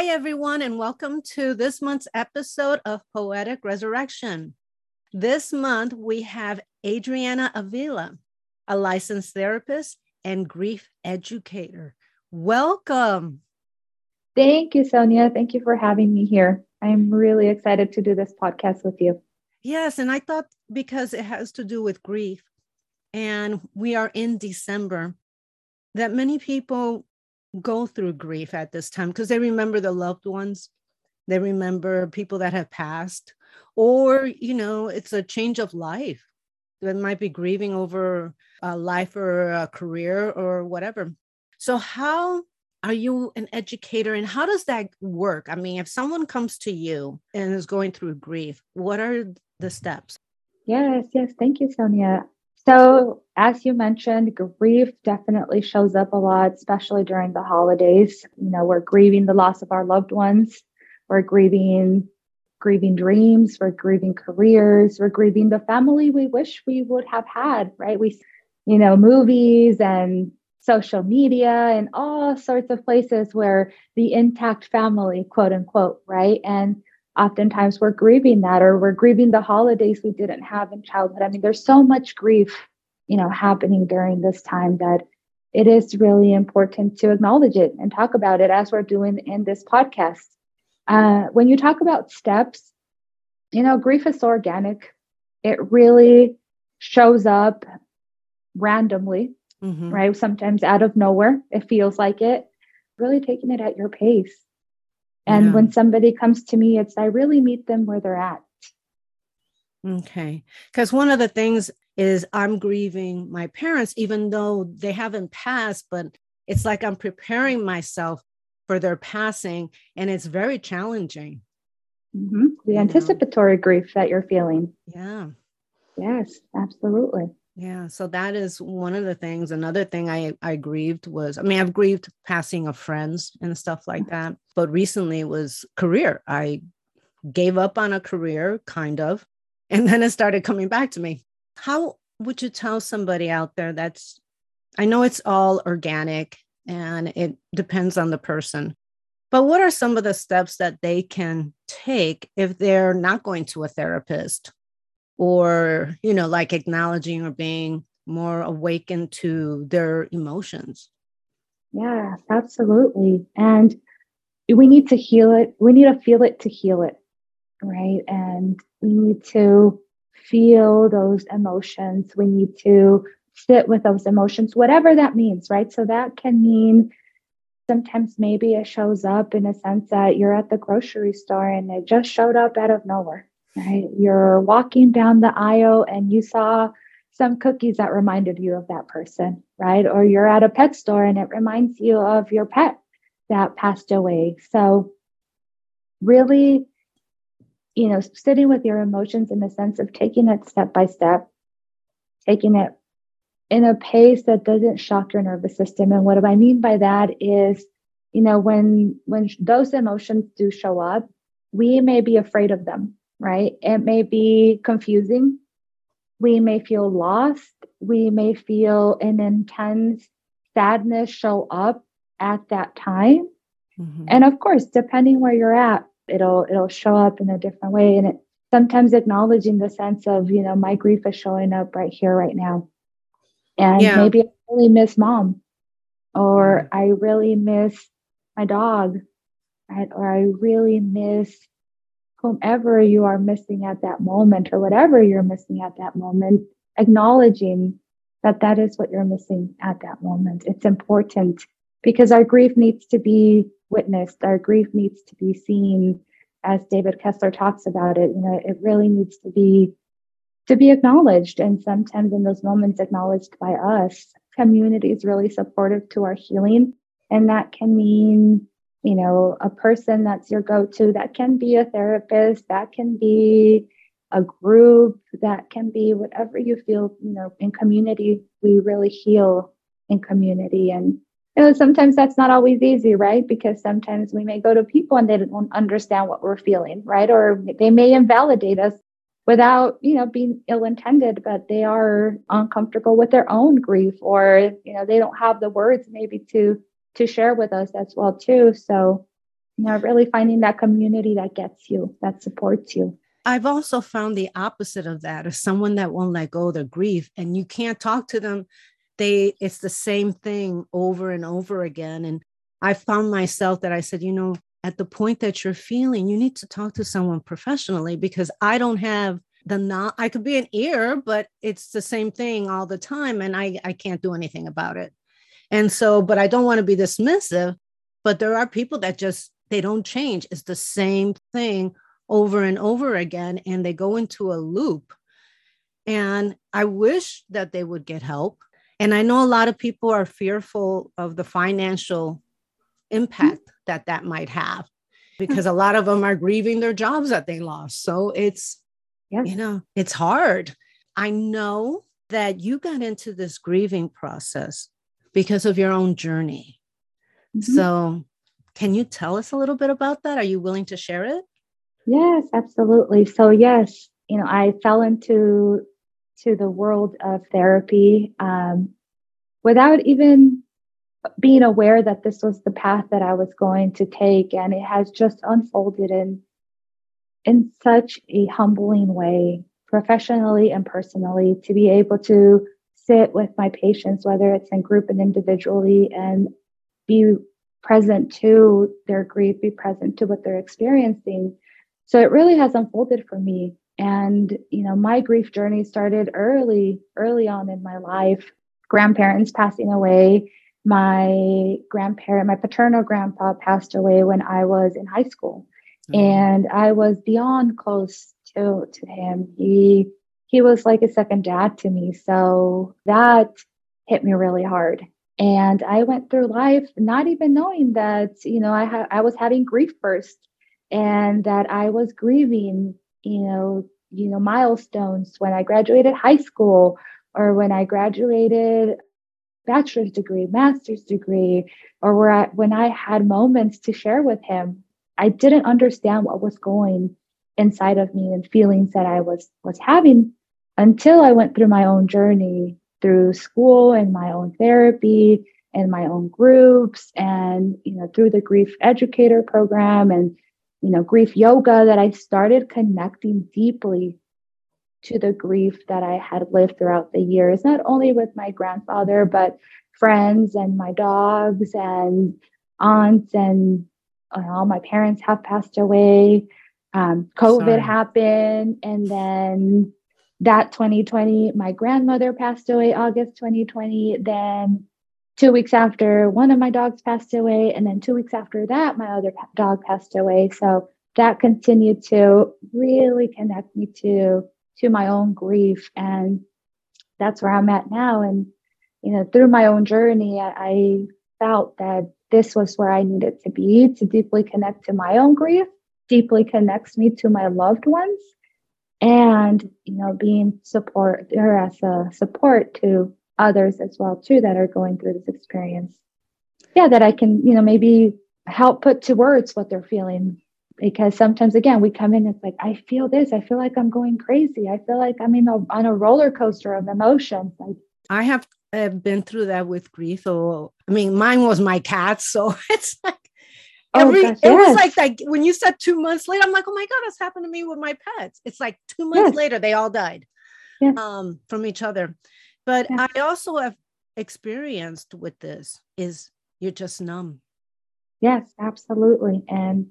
Hi, everyone, and welcome to this month's episode of Poetic Resurrection. This month, we have Adriana Avila, a licensed therapist and grief educator. Welcome. Thank you, Sonia. Thank you for having me here. I'm really excited to do this podcast with you. Yes, and I thought because it has to do with grief, and we are in December, that many people go through grief at this time because they remember the loved ones they remember people that have passed or you know it's a change of life. That might be grieving over a life or a career or whatever. So how are you an educator and how does that work? I mean if someone comes to you and is going through grief what are the steps? Yes yes. Thank you sonia so, as you mentioned, grief definitely shows up a lot, especially during the holidays. You know, we're grieving the loss of our loved ones, we're grieving grieving dreams, we're grieving careers, we're grieving the family we wish we would have had, right? We you know, movies and social media and all sorts of places where the intact family, quote unquote, right? And oftentimes we're grieving that or we're grieving the holidays we didn't have in childhood. I mean, there's so much grief, you know, happening during this time that it is really important to acknowledge it and talk about it as we're doing in this podcast. Uh, when you talk about steps, you know, grief is so organic. It really shows up randomly, mm-hmm. right? Sometimes out of nowhere, it feels like it. Really taking it at your pace and yeah. when somebody comes to me, it's I really meet them where they're at. Okay. Because one of the things is I'm grieving my parents, even though they haven't passed, but it's like I'm preparing myself for their passing, and it's very challenging. Mm-hmm. The anticipatory know? grief that you're feeling. Yeah. Yes, absolutely. Yeah, so that is one of the things. Another thing I I grieved was I mean I've grieved passing of friends and stuff like mm-hmm. that, but recently was career. I gave up on a career kind of, and then it started coming back to me. How would you tell somebody out there that's I know it's all organic and it depends on the person. But what are some of the steps that they can take if they're not going to a therapist or you know like acknowledging or being more awakened to their emotions. Yeah absolutely. And we need to heal it. We need to feel it to heal it right? And we need to feel those emotions. We need to sit with those emotions whatever that means right? So that can mean sometimes maybe it shows up in a sense that you're at the grocery store and it just showed up out of nowhere right? You're walking down the aisle and you saw some cookies that reminded you of that person, right? Or you're at a pet store and it reminds you of your pet that passed away. So, really, you know, sitting with your emotions in the sense of taking it step by step, taking it in a pace that doesn't shock your nervous system. And what do I mean by that is, you know, when when those emotions do show up, we may be afraid of them right? It may be confusing. We may feel lost. We may feel an intense sadness show up at that time. Mm-hmm. And of course, depending where you're at, it'll it'll show up in a different way. And it sometimes acknowledging the sense of, you know, my grief is showing up right here, right now. And yeah. maybe I really miss mom, or I really miss my dog, right? Or I really miss whomever you are missing at that moment or whatever you're missing at that moment, acknowledging that that is what you're missing at that moment. It's important because our grief needs to be witnessed, our grief needs to be seen. As David Kessler talks about it, you know, it really needs to be to be acknowledged. And sometimes in those moments acknowledged by us, community is really supportive to our healing. And that can mean you know, a person that's your go to. That can be a therapist, that can be a group, that can be whatever you feel, you know, in community. We really heal in community. And, you know, sometimes that's not always easy, right? Because sometimes we may go to people and they don't understand what we're feeling, right? Or they may invalidate us without you know being ill intended but they are uncomfortable with their own grief or you know they don't have the words maybe to to share with us as well too. So you know really finding that community that gets you that supports you. I've also found the opposite of that is someone that won't let go of their grief and you can't talk to them. They it's the same thing over and over again. And i found myself that i said you know at the point that you're feeling, you need to talk to someone professionally because I don't have the not I could be an ear, but it's the same thing all the time and I, I can't do anything about it. And so, but I don't want to be dismissive, but there are people that just they don't change. It's the same thing over and over again, and they go into a loop. And I wish that they would get help. And I know a lot of people are fearful of the financial impact mm-hmm. that that might have because a lot of them are grieving their jobs that they lost. So it's, yeah. you know, it's hard. I know that you got into this grieving process because of your own journey. Mm-hmm. So, can you tell us a little bit about that? Are you willing to share it? Yes, absolutely. So, yes, you know, I fell into to the world of therapy um, without even being aware that this was the path that I was going to take, and it has just unfolded in in such a humbling way, professionally and personally, to be able to sit with my patients, whether it's in group and individually, and be present to their grief, be present to what they're experiencing. So it really has unfolded for me. And, you know, my grief journey started early, early on in my life. Grandparents passing away, my grandparent, my paternal grandpa passed away when I was in high school. Mm-hmm. And I was beyond close to, to him. He he was like a second dad to me. So that hit me really hard. And I went through life not even knowing that, you know, I ha- I was having grief first and that I was grieving, you know, you know, milestones when I graduated high school or when I graduated bachelor's degree, master's degree, or where I, when I had moments to share with him, I didn't understand what was going inside of me and feelings that I was was having until I went through my own journey through school and my own therapy and my own groups and you know through the grief educator program and you know grief yoga that I started connecting deeply to the grief that I had lived throughout the years, not only with my grandfather, but friends and my dogs and aunts and all my parents have passed away. Um, COVID Sorry. happened, and then that 2020, my grandmother passed away August 2020. Then two weeks after, one of my dogs passed away, and then two weeks after that, my other dog passed away. So that continued to really connect me to to my own grief. And that's where I'm at now. And, you know, through my own journey, I, I felt that this was where I needed to be to deeply connect to my own grief, deeply connects me to my loved ones, and you know, being support or as a support to others as well too that are going through this experience. Yeah, that I can, you know, maybe help put to words what they're feeling. Because sometimes again we come in it's like i feel this. I feel like i'm going crazy. I feel like i'm in a, on a roller coaster of emotions. Like i have uh, been through that with grief. Or i mean mine was my cat so it's like every oh, gosh, it was like like when you said two months later i'm like oh my god that's happened to me with my pets it's like two months yes. later they all died yes. um, from each other but yes. i also have experienced with this is you're just numb yes absolutely and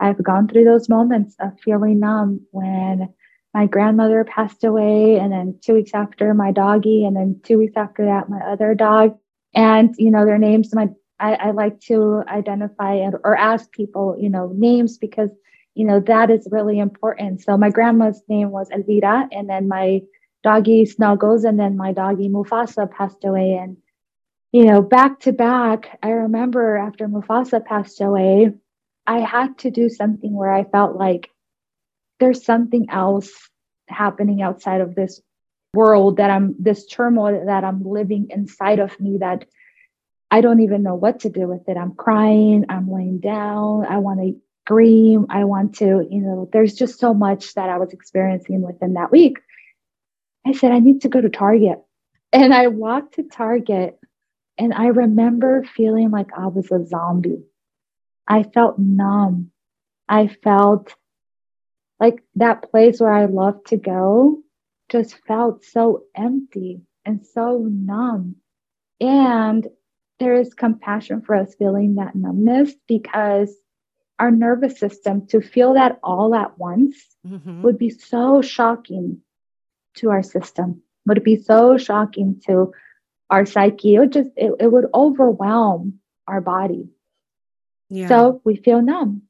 I've gone through those moments of feeling numb when my grandmother passed away, and then two weeks after my doggy, and then two weeks after that, my other dog. And, you know, their names, my I, I like to identify or ask people, you know, names because, you know, that is really important. So my grandma's name was Elvira, and then my doggy Snuggles, and then my doggy Mufasa passed away. And you know, back to back, I remember after Mufasa passed away, I had to do something where I felt like there's something else happening outside of this world that I'm, this turmoil that I'm living inside of me that I don't even know what to do with it. I'm crying, I'm laying down, I want to scream, I want to, you know, there's just so much that I was experiencing within that week. I said, I need to go to Target. And I walked to Target and I remember feeling like I was a zombie. I felt numb. I felt like that place where I love to go just felt so empty and so numb. And there is compassion for us feeling that numbness because our nervous system to feel that all at once mm-hmm. would be so shocking to our system, would be so shocking to our psyche. It would just, it, it would overwhelm our body. Yeah. So we feel numb.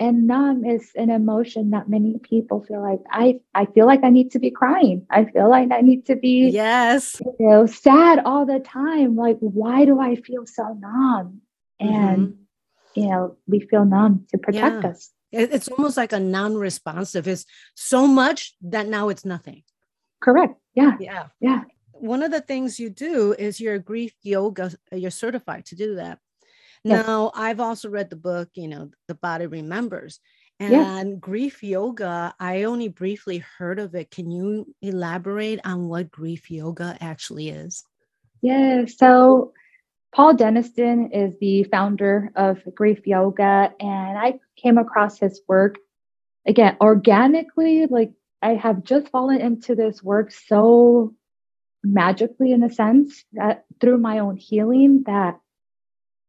And numb is an emotion that many people feel like I I feel like I need to be crying. I feel like I need to be yes, you know, sad all the time. Like, why do I feel so numb? And mm-hmm. you know, we feel numb to protect yeah. us. It's almost like a non-responsive. It's so much that now it's nothing. Correct. Yeah. Yeah. Yeah one of the things you do is your grief yoga, you're certified to do that. Yes. Now, I've also read the book, you know, The Body Remembers. And yes. grief yoga, I only briefly heard of it. Can you elaborate on what grief yoga actually is? Yeah. So, Paul Denniston is the founder of Grief Yoga, and I came across his work again organically. Like, I have just fallen into this work so magically in a sense that through my own healing that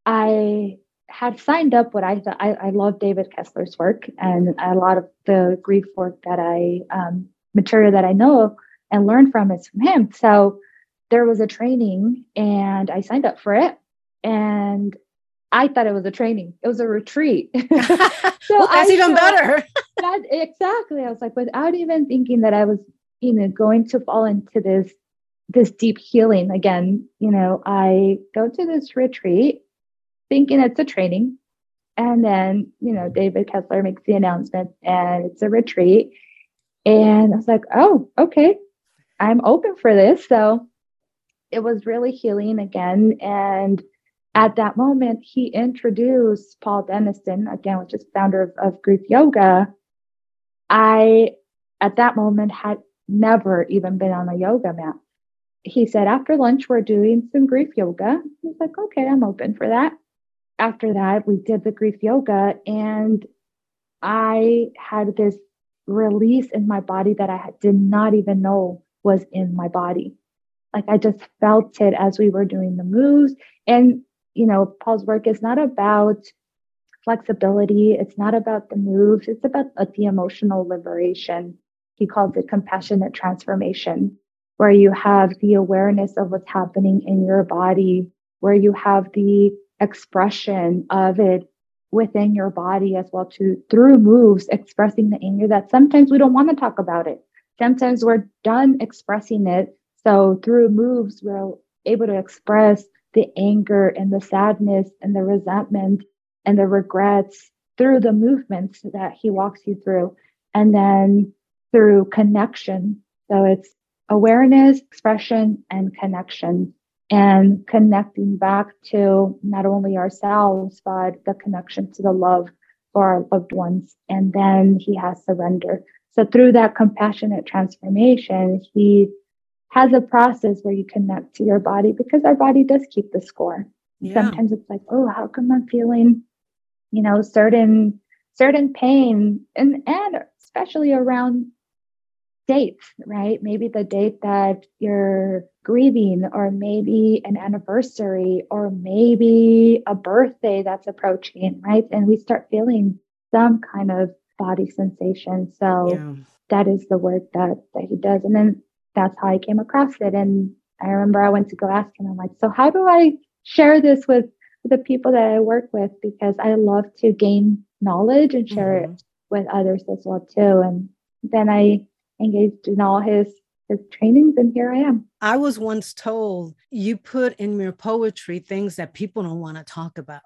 I had signed up what I thought I, I love David Kessler's work and a lot of the grief work that I um, material that I know and learn from is from him. So there was a training and I signed up for it and I thought it was a training. It was a retreat. so well, that's I even better. that, exactly. I was like, without even thinking that I was, you know, going to fall into this this deep healing again you know i go to this retreat thinking it's a training. And then you know david kessler makes the announcement and it's a retreat. And i was like oh okay. I'm open for this. So it was really healing again. And at that moment he introduced paul denniston again which is founder of, of grief yoga. I at that moment had never even been on a yoga mat. He said, after lunch, we're doing some grief yoga. I was like, okay, I'm open for that. After that, we did the grief yoga, and I had this release in my body that I did not even know was in my body. Like I just felt it as we were doing the moves. And, you know, Paul's work is not about flexibility, it's not about the moves, it's about uh, the emotional liberation. He calls it compassionate transformation where you have the awareness of what's happening in your body, where you have the expression of it within your body as well to through moves expressing the anger that sometimes we don't want to talk about it. Sometimes we're done expressing it so through moves we're able to express the anger and the sadness and the resentment and the regrets through the movements that he walks you through. And then through connection. So it's awareness, expression, and connection, and connecting back to not only ourselves, but the connection to the love for our loved ones. And then he has surrender. So through that compassionate transformation, he has a process where you connect to your body because our body does keep the score. Yeah. Sometimes it's like, oh, how come I'm feeling, you know, certain certain pain and and especially around dates, right? Maybe the date that you're grieving, or maybe an anniversary, or maybe a birthday that's approaching, right? And we start feeling some kind of body sensation. So yeah. that is the work that that he does. And then that's how I came across it. And I remember I went to go ask him, I'm like, so how do I share this with the people that I work with? Because I love to gain knowledge and share mm-hmm. it with others as well too. And then I engaged in all his his trainings and here I am. I was once told you put in your poetry things that people don't want to talk about.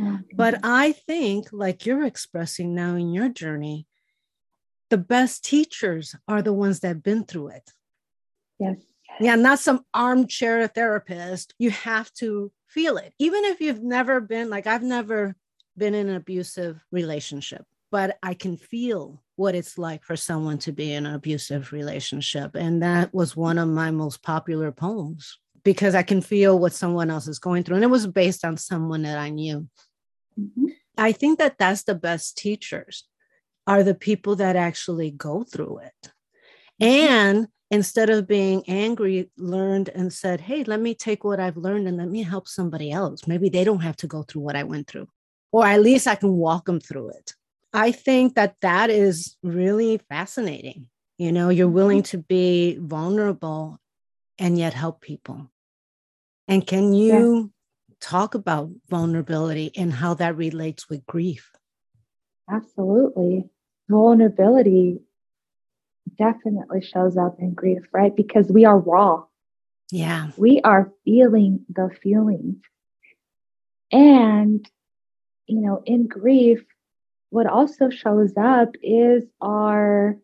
Oh, but I think, like you're expressing now in your journey, the best teachers are the ones that have been through it. Yes. Yeah, not some armchair therapist. You have to feel it. Even if you've never been, like, I've never been in an abusive relationship, but I can feel what it's like for someone to be in an abusive relationship. And that was one of my most popular poems because I can feel what someone else is going through. And it was based on someone that I knew. Mm-hmm. I think that that's the best teachers are the people that actually go through it. Mm-hmm. And instead of being angry, learned and said, Hey, let me take what I've learned and let me help somebody else. Maybe they don't have to go through what I went through, or at least I can walk them through it. I think that that is really fascinating. You know, you're willing mm-hmm. to be vulnerable and yet help people. And can you talk about vulnerability and how that relates with grief? Absolutely. Vulnerability definitely shows up in grief, right? Because we are raw. Yeah. We are feeling the feelings. And, you know, in grief, what also shows up is our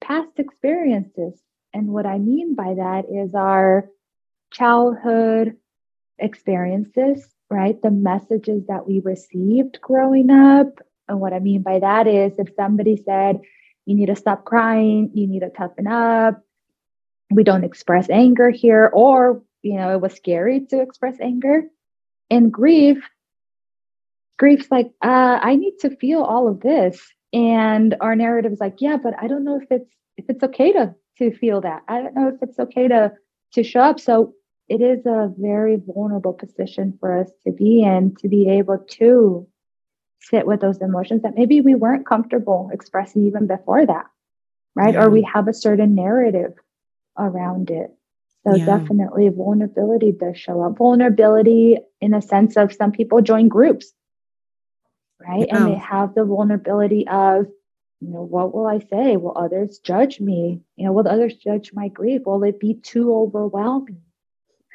past experiences. And what I mean by that is our childhood experiences, right? The messages that we received growing up. And what I mean by that is if somebody said, you need to stop crying, you need to toughen up, we don't express anger here, or, you know, it was scary to express anger. In grief, grief's like, uh, I need to feel all of this. And our narrative is like, yeah, but I don't know if it's if it's okay to to feel that. I don't know if it's okay to to show up. So it is a very vulnerable position for us to be in to be able to sit with those emotions that maybe we weren't comfortable expressing even before that. Right. Yeah. Or we have a certain narrative around it. So yeah. definitely vulnerability does show up. Vulnerability in a sense of some people join groups right? Yeah. And they have the vulnerability of, you know, what will I say? Will others judge me? You know, will others judge my grief? Will it be too overwhelming?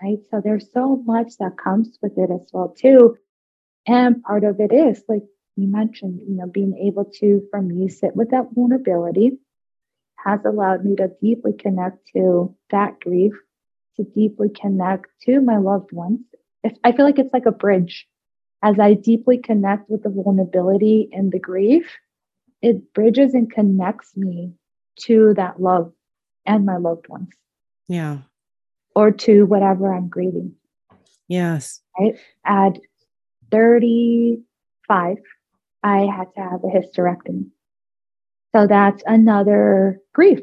Right. So there's so much that comes with it as well, too. And part of it is like you mentioned, you know, being able to, for me, sit with that vulnerability has allowed me to deeply connect to that grief, to deeply connect to my loved ones. I feel like it's like a bridge as I deeply connect with the vulnerability and the grief, it bridges and connects me to that love and my loved ones. Yeah. Or to whatever I'm grieving. Yes. Right. At 35, I had to have a hysterectomy. So that's another grief.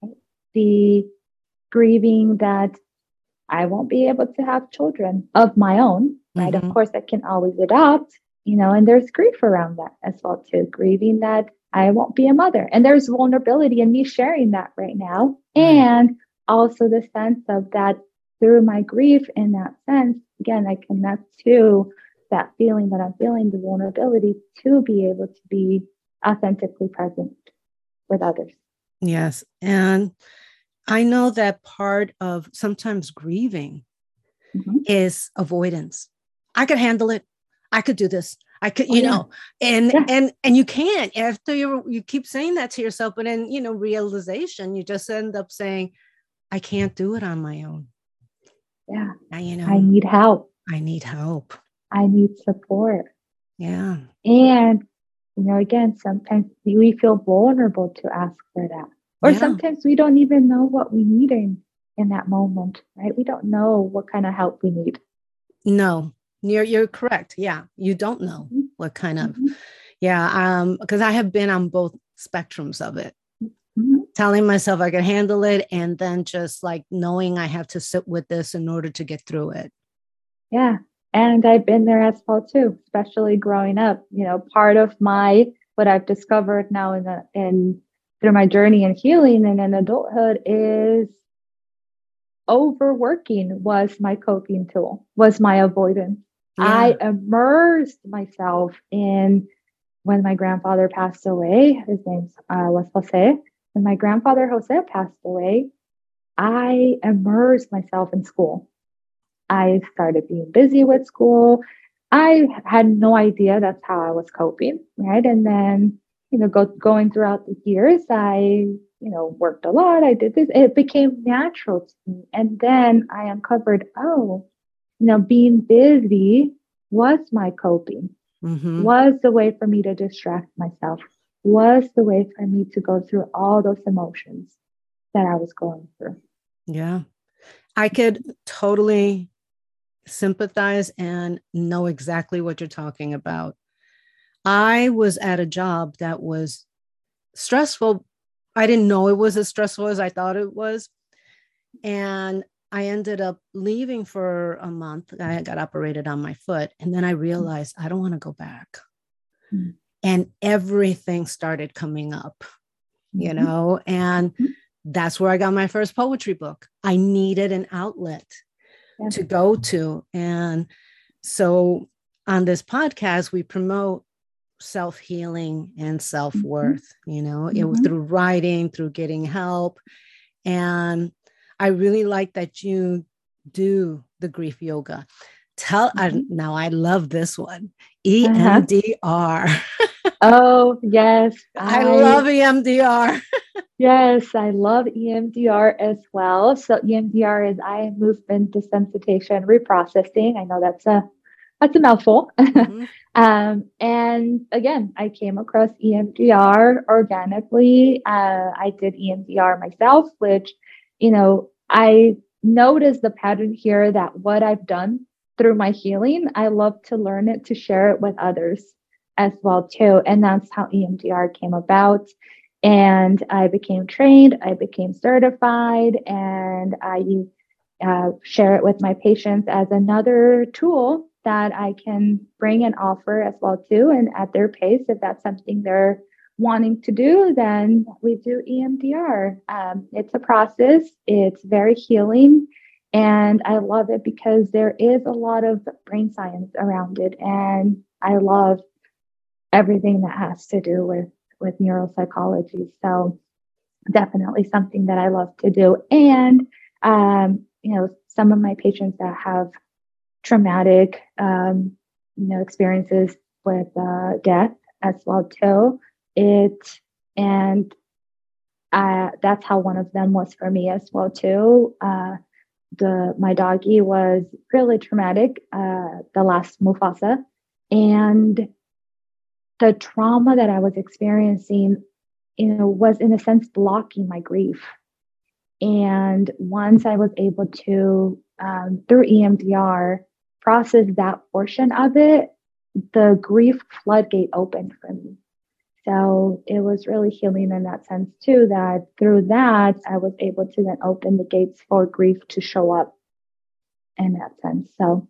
Right? The grieving that I won't be able to have children of my own right? Mm-hmm. Of course, I can always adopt, you know, and there's grief around that as well too, grieving that I won't be a mother. And there's vulnerability in me sharing that right now. Mm-hmm. And also the sense of that through my grief in that sense, again, I connect to that feeling that I'm feeling, the vulnerability to be able to be authentically present with others. Yes. And I know that part of sometimes grieving mm-hmm. is avoidance. I could handle it. I could do this. I could, oh, you oh, yeah. know, and yeah. and and you can't after you you keep saying that to yourself, but then you know, realization, you just end up saying, I can't do it on my own. Yeah. Now, you know, I need help. I need help. I need support. Yeah. And you know, again, sometimes we feel vulnerable to ask for that. Or yeah. sometimes we don't even know what we need in, in that moment, right? We don't know what kind of help we need. No, you're you're correct. Yeah, you don't know mm-hmm. what kind of. Mm-hmm. Yeah, um, because I have been on both spectrums of it. Mm-hmm. Telling myself I can handle it, and then just like knowing I have to sit with this in order to get through it. Yeah, and I've been there as well too, especially growing up. You know, part of my what I've discovered now in the in through my journey in healing and in adulthood is overworking was my coping tool, was my avoidance. Yeah. I immersed myself in when my grandfather passed away. His name uh, was Jose. When my grandfather Jose passed away, I immersed myself in school. I started being busy with school. I had no idea that's how I was coping, right? And then, you know, go, going throughout the years, I, you know, worked a lot. I did this. It became natural to me. And then I uncovered, oh, you know, being busy was my coping, mm-hmm. was the way for me to distract myself, was the way for me to go through all those emotions that I was going through. Yeah. I could totally sympathize and know exactly what you're talking about. I was at a job that was stressful. I didn't know it was as stressful as I thought it was. And I ended up leaving for a month. I got operated on my foot. And then I realized I don't want to go back. Mm-hmm. And everything started coming up, you mm-hmm. know, and mm-hmm. that's where I got my first poetry book. I needed an outlet yeah. to go to. And so on this podcast, we promote self healing and self worth, mm-hmm. you know, mm-hmm. it, through writing, through getting help. And I really like that you do the grief yoga. Tell mm-hmm. I, now, I love this one EMDR. Uh-huh. oh, yes. I, I love EMDR. Yes, I love EMDR as well. So EMDR is eye movement desensitization reprocessing. I know that's a that's a mouthful. Mm-hmm. um, and again, I came across EMDR organically. Uh, I did EMDR myself, which you know I notice the pattern here that what I've done through my healing, I love to learn it to share it with others as well too, and that's how EMDR came about. And I became trained, I became certified, and I uh, share it with my patients as another tool that I can bring and offer as well too, and at their pace. If that's something they're wanting to do, then we do EMDR. Um, it's a process. It's very healing, and I love it because there is a lot of brain science around it, and I love everything that has to do with with neuropsychology. So definitely something that I love to do. And um, you know, some of my patients that have traumatic um, you know experiences with uh, death as well too. It and uh, that's how one of them was for me as well too. Uh, the my doggy was really traumatic. Uh, the last Mufasa, and the trauma that I was experiencing, you know, was in a sense blocking my grief. And once I was able to, um, through EMDR, process that portion of it, the grief floodgate opened for me. So it was really healing in that sense too, that through that, I was able to then open the gates for grief to show up in that sense. So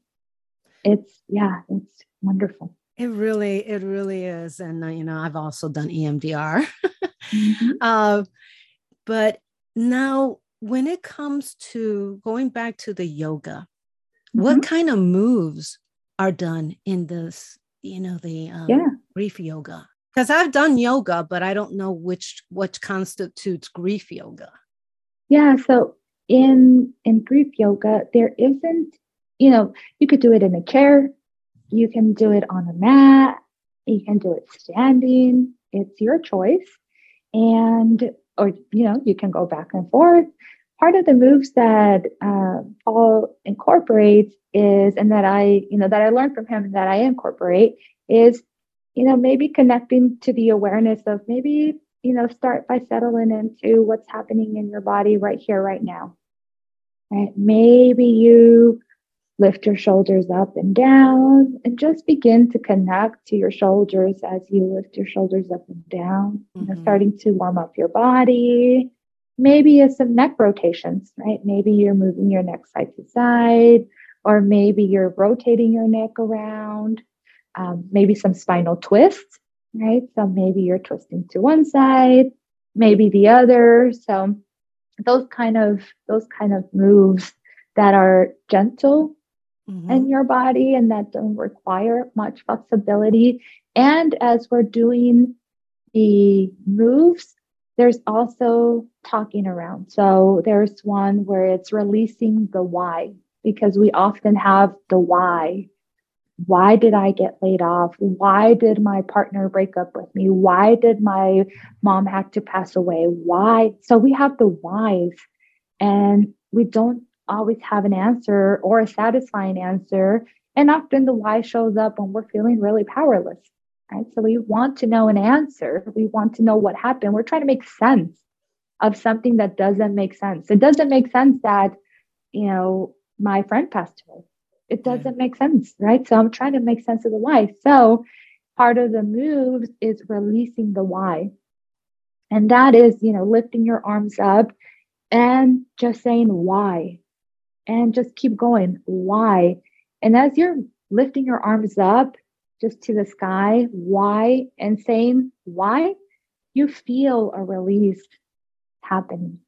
it's, yeah, it's wonderful. It really, it really is. And, uh, you know, I've also done EMDR. mm-hmm. uh, but now, when it comes to going back to the yoga, mm-hmm. what kind of moves are done in this, you know, the um, yeah. grief yoga? Because I've done yoga, but I don't know which what constitutes grief yoga. Yeah. So in in grief yoga, there isn't, you know, you could do it in a chair, you can do it on a mat, you can do it standing. It's your choice. And, or, you know, you can go back and forth. Part of the moves that uh, Paul incorporates is, and that I, you know, that I learned from him that I incorporate is, you know, maybe connecting to the awareness of maybe, you know, start by settling into what's happening in your body right here, right now. Right? Maybe you Lift your shoulders up and down and just begin to connect to your shoulders as you lift your shoulders up and down. Mm-hmm. You know, starting to warm up your body. Maybe it's some neck rotations, right? Maybe you're moving your neck side to side, or maybe you're rotating your neck around. Um, maybe some spinal twists, right? So maybe you're twisting to one side, maybe the other. So those kind of those kind of moves that are gentle mm-hmm. in your body and that don't require much flexibility. And as we're doing the moves, there's also talking around. So there's one where it's releasing the why, because we often have the why. Why did I get laid off? Why did my partner break up with me? Why did my mom have to pass away? Why? So we have the whys, and we don't always have an answer or a satisfying answer. And often the why shows up when we're feeling really powerless right? So we want to know an answer. We want to know what happened. We're trying to make sense of something that doesn't make sense. It doesn't make sense that, you know, my friend passed away. It doesn't make sense, right? So I'm trying to make sense of the why. So part of the moves is releasing the why. And that is, you know, lifting your arms up and just saying why. And just keep going. Why? And as you're lifting your arms up, just to the sky, why, and saying why, you feel a release happening.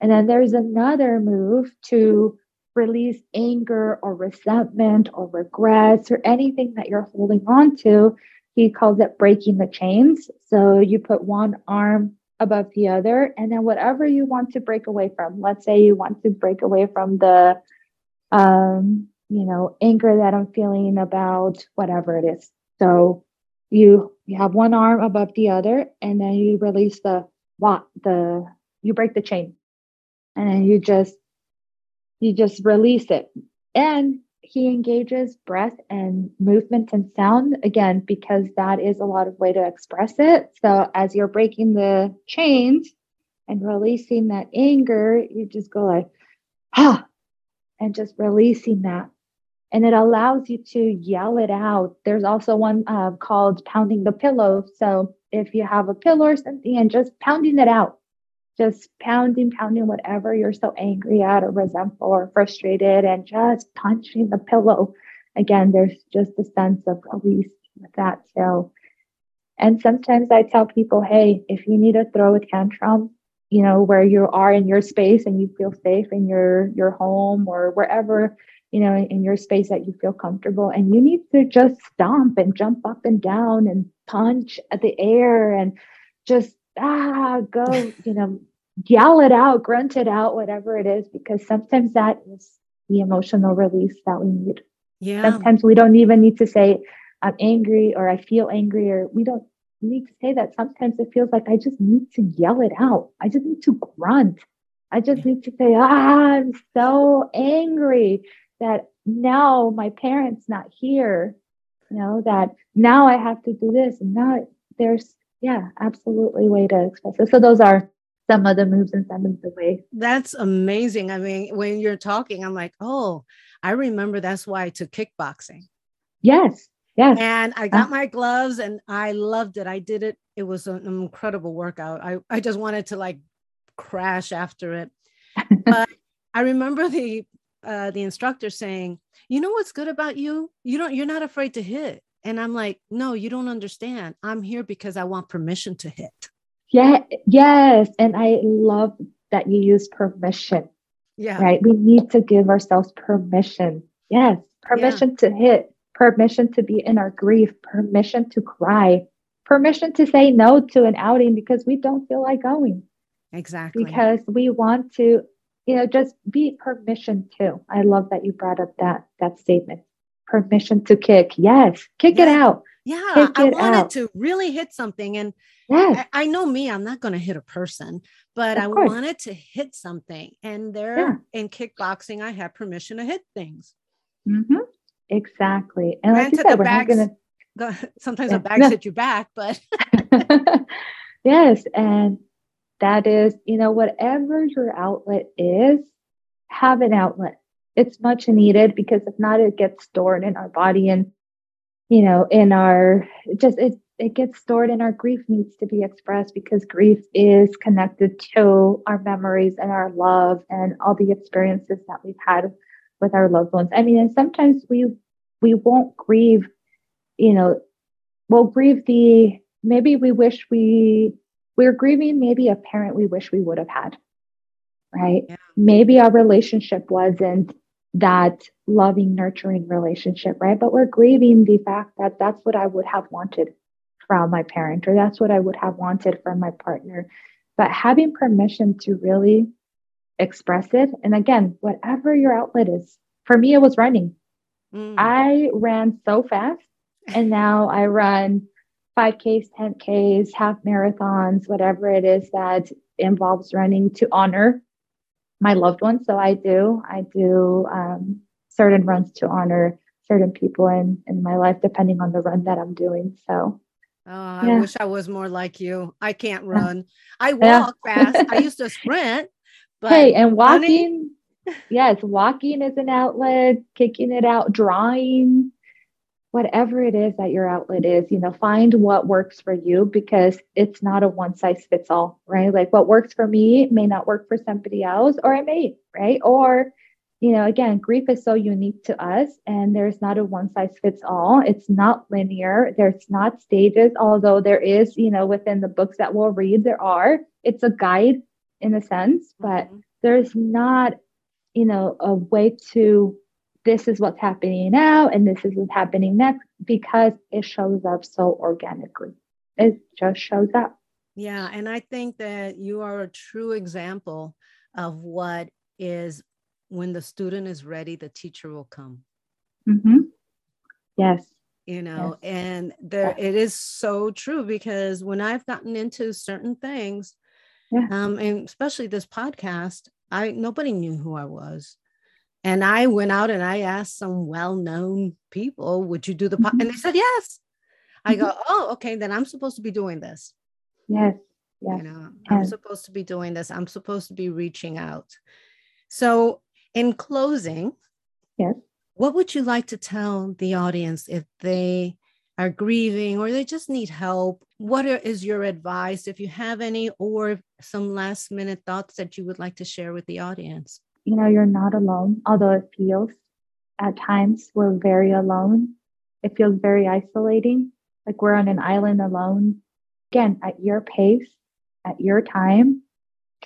And then there's another move to release anger or resentment or regrets or anything that you're holding on to. He calls it breaking the chains. So you put one arm above the other, and then whatever you want to break away from. Let's say you want to break away from the um, you know, anger that I'm feeling about whatever it is. So you you have one arm above the other, and then you release the what the you break the chain, and then you just you just release it. And he engages breath and movement and sound again because that is a lot of way to express it. So as you're breaking the chains and releasing that anger, you just go like ah, and just releasing that and it allows you to yell it out. There's also one uh, called pounding the pillow. So if you have a pillow or something and just pounding it out, just pounding, pounding whatever you're so angry at or resentful or frustrated and just punching the pillow. Again, there's just a sense of release with that. So, and sometimes I tell people, hey, if you need to throw a tantrum, you know, where you are in your space and you feel safe in your your home or wherever you know, in your space that you feel comfortable. And you need to just stomp and jump up and down and punch at the air and just ah go, you know, yell it out, grunt it out, whatever it is, because sometimes that is the emotional release that we need. Yeah. Sometimes we don't even need to say, I'm angry or I feel angry, or we don't need to say that. Sometimes it feels like I just need to yell it out. I just need to grunt. I just need to say, ah, I'm so angry that now my parents not here you know that now i have to do this and now there's yeah absolutely way to express it. So those are some of the moves and some of the ways. That's amazing. I mean when you're talking i'm like oh i remember that's why i took kickboxing. Yes yes. And i got uh, my gloves and i loved it. I did it. It was an incredible workout. I, I just wanted to like crash after it. But i remember the uh, the instructor saying, "You know what's good about you? You don't. You're not afraid to hit." And I'm like, "No, you don't understand. I'm here because I want permission to hit." Yeah. Yes, and I love that you use permission. Yeah. Right. We need to give ourselves permission. Yes, permission yeah. to hit, permission to be in our grief, permission to cry, permission to say no to an outing because we don't feel like going. Exactly. Because we want to you know just be permission to i love that you brought up that that statement permission to kick yes kick yeah. it out yeah kick i wanted out. to really hit something and yes. I, I, know me i'm not going to hit a person but of i course. wanted to hit something and there yeah. in kickboxing i had permission to hit things mm-hmm. exactly and like said, bags, gonna... sometimes yeah. the bags hit you back but yes and that is, you know, whatever your outlet is, have an outlet. It's much needed because if not, it gets stored in our body and, you know, in our just it it gets stored and our grief needs to be expressed because grief is connected to our memories and our love and all the experiences that we've had with our loved ones. I mean, and sometimes we we won't grieve, you know, we'll grieve the maybe we wish we we're grieving maybe a parent we wish we would have had, right? Yeah. Maybe our relationship wasn't that loving, nurturing relationship, right? But we're grieving the fact that that's what I would have wanted from my parent, or that's what I would have wanted from my partner. but having permission to really express it. And again, whatever your outlet is, for me, it was running. Mm. I ran so fast, and now I run 5Ks, 10Ks, half marathons, whatever it is that involves running to honor my loved ones. So I do, I do um, certain runs to honor certain people in, in my life, depending on the run that I'm doing. So Oh, I yeah. wish I was more like you. I can't run. I walk yeah. fast. I used to sprint. But hey, and walking, yes, walking is an outlet, kicking it out, drawing, whatever it is that your outlet is, you know, find what works for you because it's not a one size fits all, right? Like what works for me may not work for somebody else, or it may, right? Or, you know, again, grief is so unique to us and there's not a one size fits all. It's not linear. There's not stages, although there is, you know, within the books that we'll read, there are. It's a guide in a sense, but mm-hmm. there's not, you know, a way to this is what's happening now and this is what's happening next because it shows up so organically. It just shows up. Yeah. And I think that you are a true example of what is when the student is ready, the teacher will come. Mm-hmm. Yes. You know, yes. and there it is so true because when I've gotten into certain things, yeah. um, and especially this podcast, I nobody knew who I was. And I went out and I asked some well-known people, would you do the podcast? Mm-hmm. And they said yes. I go, mm-hmm. oh, okay, then I'm supposed to be doing this. Yes. Yes. You know, yes. I'm supposed to be doing this. I'm supposed to be reaching out. So, in closing, yes, what would you like to tell the audience if they are grieving or they just need help? What are, is your advice, if you have any, or some last minute thoughts that you would like to share with the audience? You know, you're not alone, although it feels at times we're very alone. It feels very isolating, like we're on an island alone. Again, at your pace, at your time,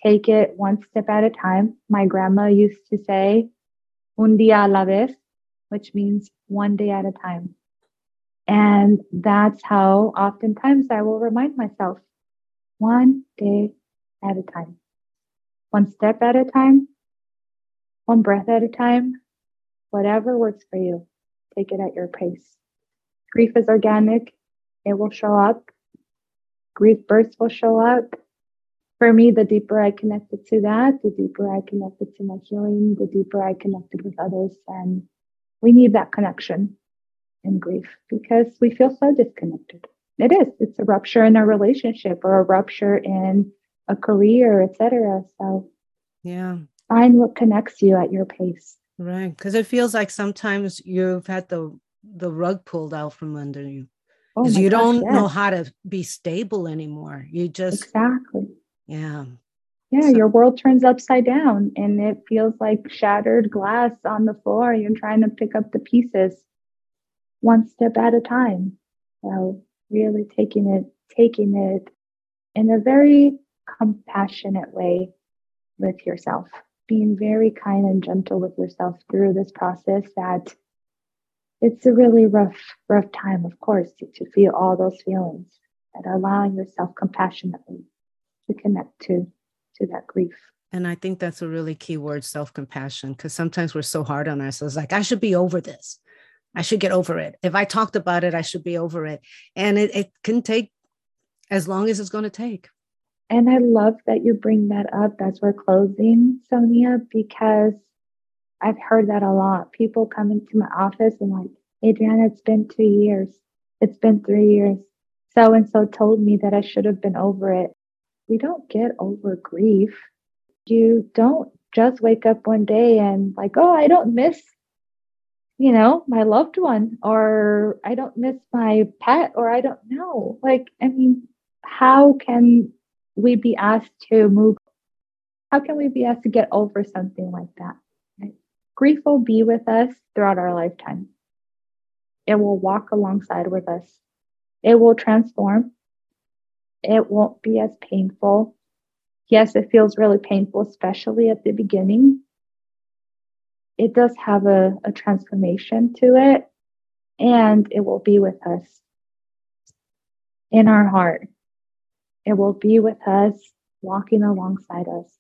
take it one step at a time. My grandma used to say, un día a la vez, which means one day at a time. And that's how oftentimes I will remind myself one day at a time, one step at a time, one breath at a time, whatever works for you, take it at your pace. Grief is organic, it will show up. Grief bursts will show up. For me, the deeper I connected to that, the deeper I connected to my healing, the deeper I connected with others. And we need that connection in grief because we feel so disconnected. It is. It's a rupture in a relationship or a rupture in a career, etc. So yeah, find what connects you at your pace. Right. Because it feels like sometimes you've had the the rug pulled out from under you. Because oh you gosh, don't yes. know how to be stable anymore. You just exactly. Yeah. Yeah, so, your world turns upside down and it feels like shattered glass on the floor. You're trying to pick up the pieces one step at a time. So really taking it, taking it in a very compassionate way with yourself being very kind and gentle with yourself through this process that it's a really rough rough time of course to, to feel all those feelings and allowing yourself compassionately to connect to to that grief. And i think that's a really key word self-compassion because sometimes we're so hard on ourselves like i should be over this. I should get over it. If i talked about it i should be over it. And it, it can take as long as it's going to take and I love that you bring that up as we're closing, Sonia, because I've heard that a lot. People come into my office and like, Adriana, it's been two years. It's been three years. So and so told me that I should have been over it. We don't get over grief. You don't just wake up one day and like, oh, I don't miss, you know, my loved one, or I don't miss my pet, or I don't know. Like, I mean, how can we be asked to move? How can we be asked to get over something like that? Right? Grief will be with us throughout our lifetime. It will walk alongside with us. It will transform. It won't be as painful. Yes, it feels really painful, especially at the beginning. It does have a, a transformation to it, and it will be with us in our heart it will be with us walking alongside us.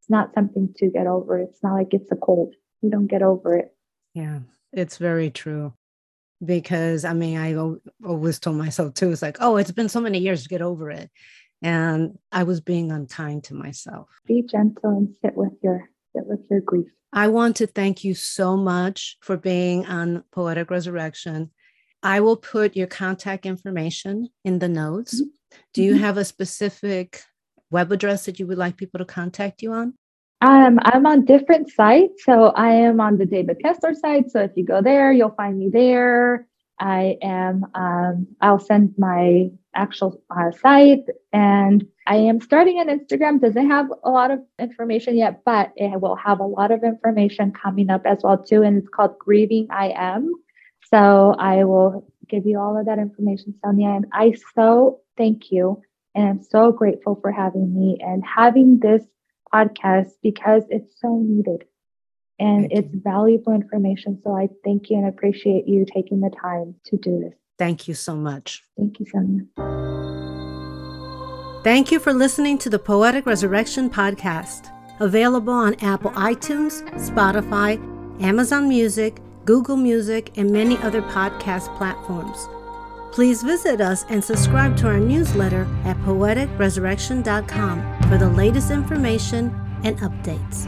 It's not something to get over. It's not like it's a cold. You don't get over it. Yeah, it's very true. Because I mean, I always told myself too, it's like, oh, it's been so many years to get over it. And I was being unkind to myself. Be gentle and sit with your sit with your grief. I want to thank you so much for being on Poetic Resurrection. I will put your contact information in the notes. Mm-hmm. Do you mm-hmm. have a specific web address that you would like people to contact you on? Um, I'm on different sites. So I am on the David Kessler site. So if you go there, you'll find me there. I am, um, I'll send my actual uh, site and I am starting an Instagram. Doesn't have a lot of information yet, but it will have a lot of information coming up as well too. And it's called Grieving I Am. So I will give you all of that information, Sonia. And I so thank you. And I'm so grateful for having me and having this podcast because it's so needed and thank it's you. valuable information. So I thank you and appreciate you taking the time to do this. Thank you so much. Thank you, Sonia. Thank you for listening to the Poetic Resurrection podcast, available on Apple iTunes, Spotify, Amazon Music, Google Music, and many other podcast platforms. Please visit us and subscribe to our newsletter at poeticresurrection.com for the latest information and updates.